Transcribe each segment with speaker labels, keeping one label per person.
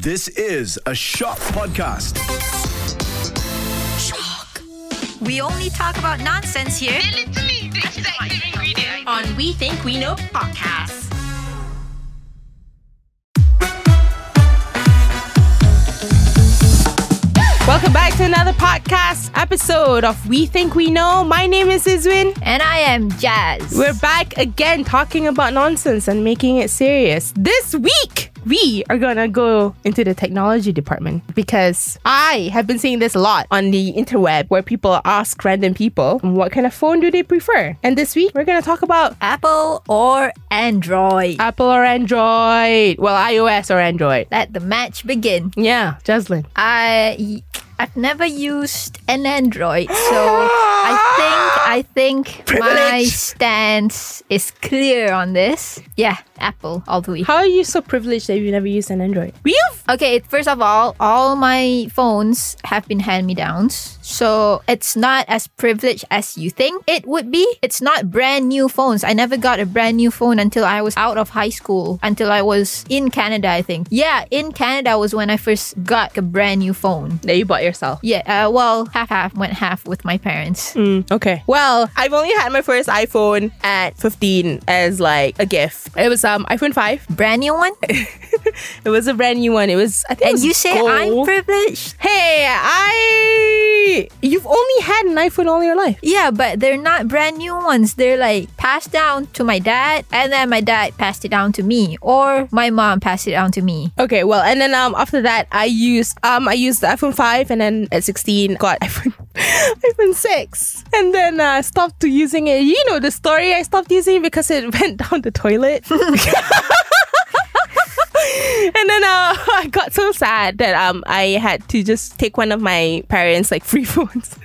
Speaker 1: This is a Shock Podcast. Shock.
Speaker 2: We only talk about nonsense here
Speaker 3: Literally, this is the ingredient.
Speaker 4: on We Think We Know podcast. Welcome back to another podcast episode of We Think We Know. My name is Izuin.
Speaker 2: and I am Jaz.
Speaker 4: We're back again talking about nonsense and making it serious. This week, we are gonna go into the technology department because I have been seeing this a lot on the interweb where people ask random people what kind of phone do they prefer. And this week, we're gonna talk about
Speaker 2: Apple or Android.
Speaker 4: Apple or Android. Well, iOS or Android.
Speaker 2: Let the match begin.
Speaker 4: Yeah, Jaslyn.
Speaker 2: I I've never used an Android, so I think I think my stance is clear on this. Yeah, Apple all the way.
Speaker 4: How are you so privileged that you've never used an Android? We've
Speaker 2: Okay, first of all, all my phones have been hand me downs. So it's not as privileged as you think it would be. It's not brand new phones. I never got a brand new phone until I was out of high school, until I was in Canada, I think. Yeah, in Canada was when I first got a brand new phone.
Speaker 4: that you bought yourself.
Speaker 2: Yeah, uh, well, half half went half with my parents.
Speaker 4: Mm, okay. Well, I've only had my first iPhone at 15 as like a gift. It was um iPhone 5.
Speaker 2: Brand new one?
Speaker 4: It was a brand new one. It was I think it
Speaker 2: And
Speaker 4: was
Speaker 2: you say I'm privileged?
Speaker 4: Hey, I you've only had an iPhone all your life.
Speaker 2: Yeah, but they're not brand new ones. They're like passed down to my dad, and then my dad passed it down to me, or my mom passed it down to me.
Speaker 4: Okay, well, and then um after that I used um I used the iPhone 5 and then at 16 got iPhone iPhone 6 and then uh stopped using it. You know the story I stopped using it because it went down the toilet. and then uh, I got so sad that um I had to just take one of my parents like free phones.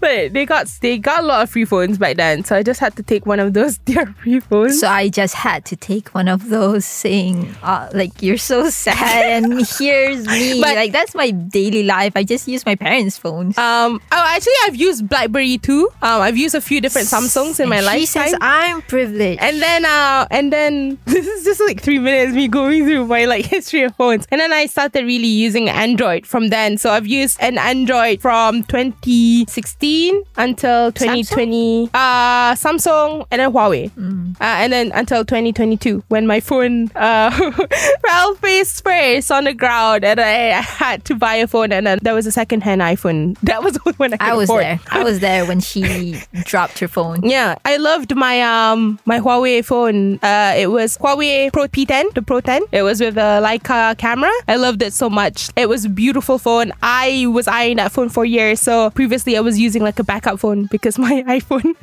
Speaker 4: but they got they got a lot of free phones back then, so I just had to take one of those their free phones.
Speaker 2: So I just had to take one of those, saying, uh, "Like you're so sad," and here's me.
Speaker 4: But-
Speaker 2: like that's my daily life. I just use my parents' phones.
Speaker 4: Um. Oh, actually, I've used BlackBerry too. Um, I've used a few different Samsungs in my
Speaker 2: life. She
Speaker 4: lifetime.
Speaker 2: says I'm privileged.
Speaker 4: and then, uh, and then this is just like three minutes me going through my like history of phones. And then I started really using Android from then. So I've used an Android from 2016 until 2020. Uh, Samsung and then Huawei. Uh, and then until 2022 when my phone uh fell face first on the ground and I, I had to buy a phone and then there was a second hand iPhone. That was when I
Speaker 2: I was
Speaker 4: afford.
Speaker 2: there. I was there when she dropped her phone.
Speaker 4: Yeah, I loved my um my Huawei phone. Uh, it was Huawei Pro P10, the Pro 10. It was with a Leica camera. I loved it so much. It was beautiful phone. I was eyeing that phone for years. So previously, I was using like a backup phone because my iPhone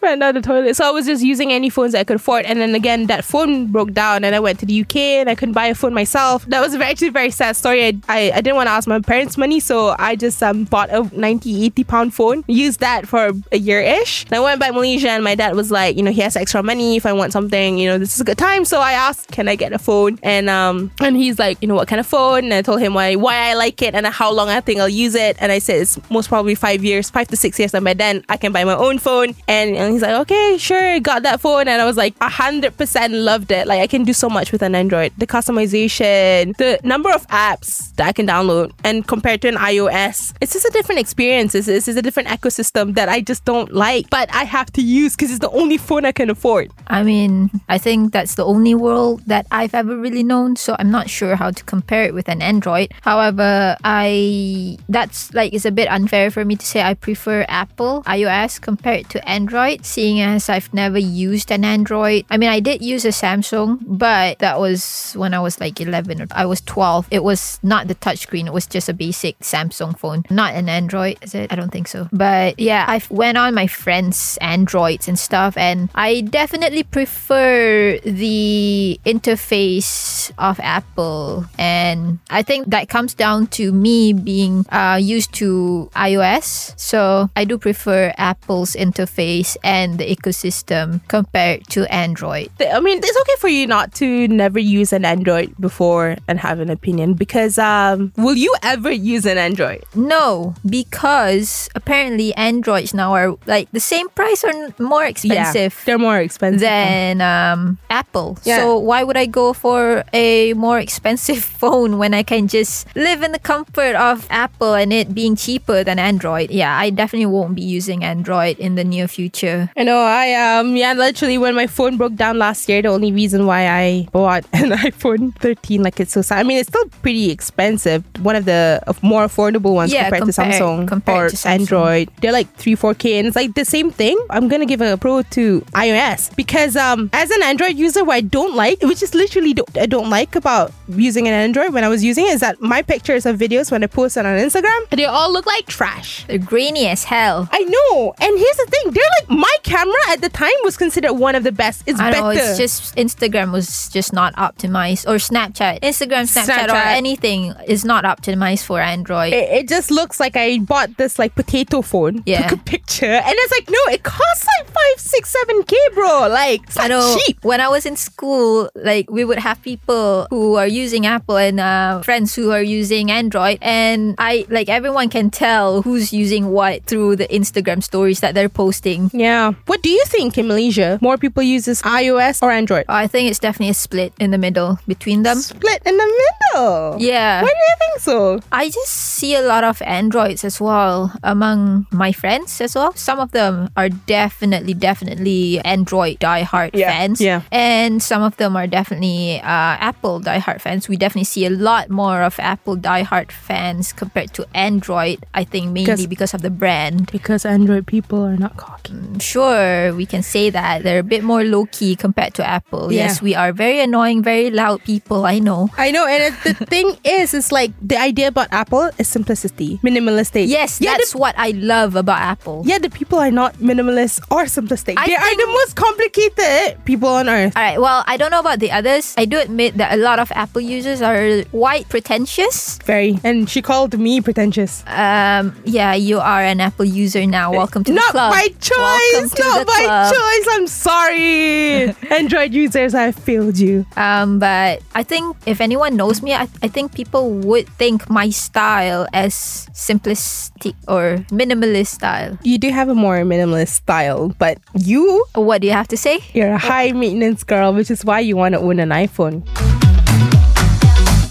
Speaker 4: ran down the toilet. So I was just using any phones I could afford. And then again, that phone broke down, and I went to the UK and I couldn't buy a phone myself. That was a very, actually very sad story. I, I, I didn't want to ask my parents money, so I just um bought a 90, 80 pound phone, used that for a year ish. I went back Malaysia, and my dad was like, you know, he has extra money if I want something, you know, this is a good time. So I asked, can I get a phone? And um, and he's like, you know, what kind of phone? And I told him why why I like it and how long I think I'll use it. And I said it's most probably five years, five to six years, and by then I can buy my own phone. And, and he's like, okay, sure, got that phone. And I was like, hundred percent loved it. Like I can do so much with an Android. The customization, the number of apps that I can download, and compared to an iOS, it's just a different experience. It's, it's just a different ecosystem that I just don't like, but I have to use because it's the only phone I can afford.
Speaker 2: I mean, I think that's the only world that I've ever really known, so I'm not sure how to compare it with an Android. However, I that's like it's a bit unfair for me to say I prefer Apple iOS compared to Android, seeing as I've never used an Android. I mean, I did use a Samsung, but that was when I was like 11 or I was 12. It was not the touchscreen; it was just a basic Samsung phone, not an Android. Is it? I don't think so. But yeah, I went on my friends' Androids and stuff, and I definitely prefer the interface of Apple, and I think that comes down to me being uh, used to iOS. So I do prefer Apple's interface and the ecosystem compared to Android.
Speaker 4: I mean, it's okay for you not to never use an Android before and have an opinion because um, will you ever use an Android?
Speaker 2: No, because apparently Androids now are like the same price or more expensive.
Speaker 4: Yeah, they're more expensive.
Speaker 2: than um, Apple.
Speaker 4: Yeah.
Speaker 2: So why would I go for a more expensive phone when I can just live in the comfort of Apple and it being cheaper than Android? Yeah, I definitely won't be using Android in the near future.
Speaker 4: I know. I um yeah, literally when my phone broke down last year, the only reason why I bought an iPhone 13, like it's so sad. I mean, it's still pretty expensive. One of the more affordable ones
Speaker 2: Yeah,
Speaker 4: compared,
Speaker 2: compared-
Speaker 4: to Samsung
Speaker 2: compared
Speaker 4: or
Speaker 2: to Samsung.
Speaker 4: Android. They're like three, four k, and it's like the same thing. I'm gonna give a pro to iOS because um as an Android user, what I don't like, which is literally I don't like about using an Android when I was using it, is that my pictures of videos when I post it on Instagram, they all look like trash.
Speaker 2: They're grainy as hell.
Speaker 4: I know. And here's the thing. They're like my camera at the time was considered one of the best. It's
Speaker 2: I know it's just Instagram was just not optimized or Snapchat. Instagram, Snapchat, or anything is not optimized for Android.
Speaker 4: it, it just looks like I bought this like potato phone.
Speaker 2: Yeah.
Speaker 4: Took a picture. And it's like, no, it costs like five, six, seven K, bro. Like it's
Speaker 2: I
Speaker 4: not
Speaker 2: know
Speaker 4: cheap.
Speaker 2: when I was in school, like we would have people who are using Apple and uh, friends who are using Android, and I like everyone can tell who's using what through the Instagram stories that they're posting.
Speaker 4: Yeah. What do you think in Malaysia? More people use this iOS or Android?
Speaker 2: I think it's definitely a split in the middle between them.
Speaker 4: Split in the middle.
Speaker 2: Yeah.
Speaker 4: Why do you think so?
Speaker 2: I just see a lot of Androids as well among my friends as well. Some of them are definitely, definitely Android diehard
Speaker 4: Yeah,
Speaker 2: fans.
Speaker 4: yeah.
Speaker 2: And some of them are definitely uh, Apple diehard fans. We definitely see a lot more of Apple diehard fans compared to Android. I think mainly
Speaker 4: Because-
Speaker 2: of the brand.
Speaker 4: Because Android people are not cocky.
Speaker 2: Mm, sure, we can say that. They're a bit more low key compared to Apple.
Speaker 4: Yeah.
Speaker 2: Yes, we are very annoying, very loud people. I know.
Speaker 4: I know, and the thing is, it's like the idea about Apple is simplicity, minimalistic.
Speaker 2: Yes,
Speaker 4: yeah,
Speaker 2: that's
Speaker 4: the,
Speaker 2: what I love about Apple.
Speaker 4: yeah, the people are not minimalist or simplistic.
Speaker 2: I
Speaker 4: they are the most complicated people on earth.
Speaker 2: All right. Well, I don't know about the others. I do admit that a lot of Apple users are quite pretentious.
Speaker 4: Very, and she called me pretentious.
Speaker 2: Um, yeah, you are an Apple user now. Welcome to
Speaker 4: not
Speaker 2: the club.
Speaker 4: Not by choice. Not by
Speaker 2: club.
Speaker 4: choice. I'm sorry, Android users. I failed you.
Speaker 2: Um, but I think if anyone knows me, I, I think people would think my style as simplistic or minimalist style.
Speaker 4: You do have a more minimalist style, but you,
Speaker 2: What do you have to say?
Speaker 4: you're a high maintenance girl, which is why you want to own an iPhone.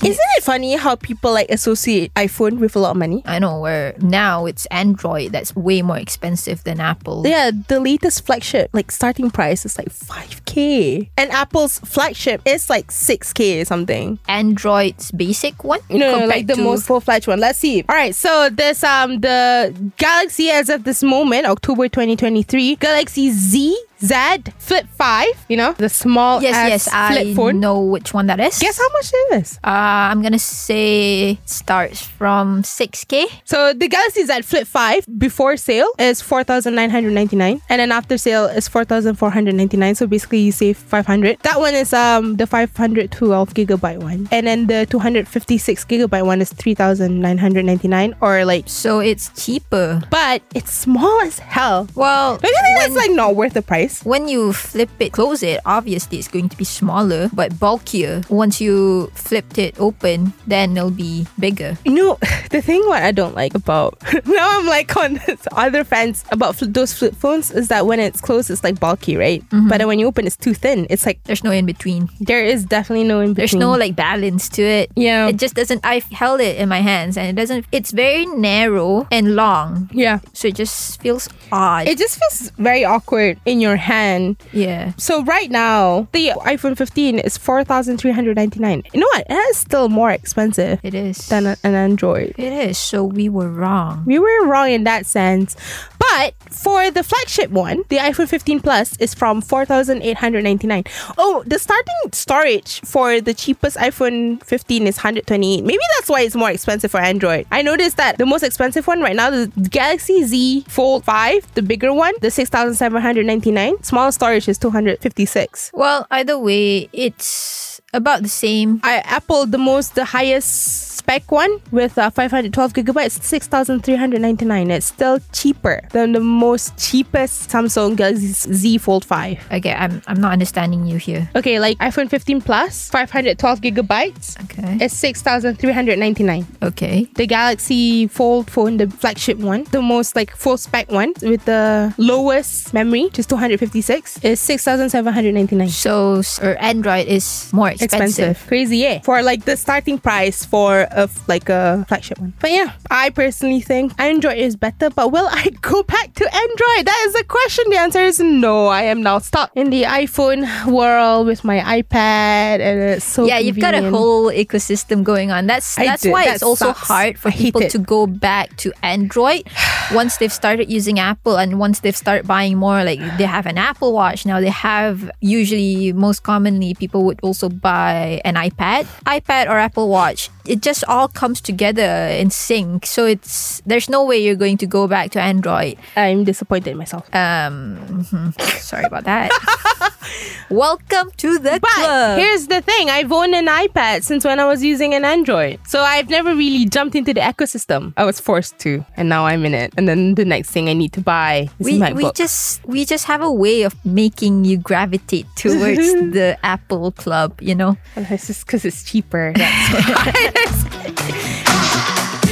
Speaker 4: Isn't it funny how people like associate iPhone with a lot of money?
Speaker 2: I know where now it's Android that's way more expensive than Apple.
Speaker 4: Yeah, the latest flagship, like starting price is like 5k. And Apple's flagship is like 6k or something.
Speaker 2: Android's basic one.
Speaker 4: No, no, like the
Speaker 2: to-
Speaker 4: most full fledged one. Let's see. All right, so this um the Galaxy as of this moment, October 2023, Galaxy Z Z Flip 5, you know, the small
Speaker 2: Yes, yes,
Speaker 4: flip
Speaker 2: I
Speaker 4: phone.
Speaker 2: know which one that is.
Speaker 4: Guess how much it is?
Speaker 2: Uh, I'm gonna say starts from 6k.
Speaker 4: So the Galaxy Z Flip 5 before sale is 4,999 and then after sale is 4,499 so basically you save 500. That one is um the 512 gigabyte one and then the 256 gigabyte one is 3,999 or like
Speaker 2: So it's cheaper.
Speaker 4: but it's small as hell.
Speaker 2: Well,
Speaker 4: Don't you think
Speaker 2: when,
Speaker 4: that's like not worth the price?
Speaker 2: when you flip it, close it, obviously it's going to be smaller but bulkier. Once you flipped it open, then it'll be bigger.
Speaker 4: You know, the thing what I don't like about now I'm like on this other fence about fl- those flip phones is that when it's closed, it's like bulky, right?
Speaker 2: Mm-hmm.
Speaker 4: But then when you open, it's too thin. It's like
Speaker 2: There's no in between.
Speaker 4: there is definitely no in between.
Speaker 2: There's no like balance to it.
Speaker 4: Yeah.
Speaker 2: It just doesn't. I've held it in my hands and it doesn't. It's very narrow and long,
Speaker 4: yeah.
Speaker 2: so it just feels odd.
Speaker 4: It just feels very awkward in your hand.
Speaker 2: yeah.
Speaker 4: So right now, the iPhone 15 is 4,399. You know what? That is still more expensive
Speaker 2: It is.
Speaker 4: than a- an Android.
Speaker 2: It is. So we were wrong.
Speaker 4: We were wrong in that sense. But for the flagship one, the iPhone 15 Plus is from 4,899. Oh, the starting storage for the cheapest iPhone 15 is 128. Maybe that's why it's more expensive for Android. I noticed that the most expensive one right now, the Galaxy Z Fold 5, the bigger one, the 6,799. Small storage is 256.
Speaker 2: Well, either way, it's about the same.
Speaker 4: I Apple the most the highest spec one with uh, 512 gigabytes, 6,399. It's still cheaper than the most cheapest Samsung Galaxy Z Fold 5.
Speaker 2: Okay, I'm I'm not understanding you here.
Speaker 4: Okay, like iPhone 15 Plus, 512 gigabytes.
Speaker 2: Okay.
Speaker 4: It's 6,399.
Speaker 2: Okay.
Speaker 4: The Galaxy Fold phone, the flagship one, the most like full spec one with the lowest memory, which is 256, is 6,799.
Speaker 2: So or Android is more expensive.
Speaker 4: Crazy, yeah. For like the starting price for a f- like a flagship one. But yeah, I personally think Android is better. But will I go back to Android? That is the question. The answer is no. I am now stuck in the iPhone world with my iPad, and it's so
Speaker 2: yeah, you've got a whole ecosystem going on. That's
Speaker 4: I
Speaker 2: that's
Speaker 4: did.
Speaker 2: why
Speaker 4: That
Speaker 2: it's also
Speaker 4: sucks.
Speaker 2: hard for
Speaker 4: I
Speaker 2: people to go back to Android once they've started using Apple and once they've started buying more. Like they have an Apple Watch now. They have usually most commonly people would also buy an iPad, iPad or Apple Watch. It just all comes together in sync. So it's there's no way you're going to go back to Android.
Speaker 4: I'm disappointed in myself.
Speaker 2: Um, mhm. sorry about that. Welcome to the
Speaker 4: But
Speaker 2: club.
Speaker 4: here's the thing I've owned an iPad since when I was using an Android. So I've never really jumped into the ecosystem. I was forced to, and now I'm in it. And then the next thing I need to buy is
Speaker 2: we,
Speaker 4: MacBook.
Speaker 2: we just we just have a way of making you gravitate towards the Apple club, you know.
Speaker 4: It's just because it's cheaper. That's why.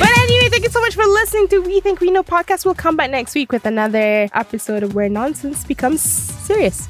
Speaker 4: But anyway, thank you so much for listening to We Think We Know podcast. We'll come back next week with another episode of Where Nonsense Becomes Serious.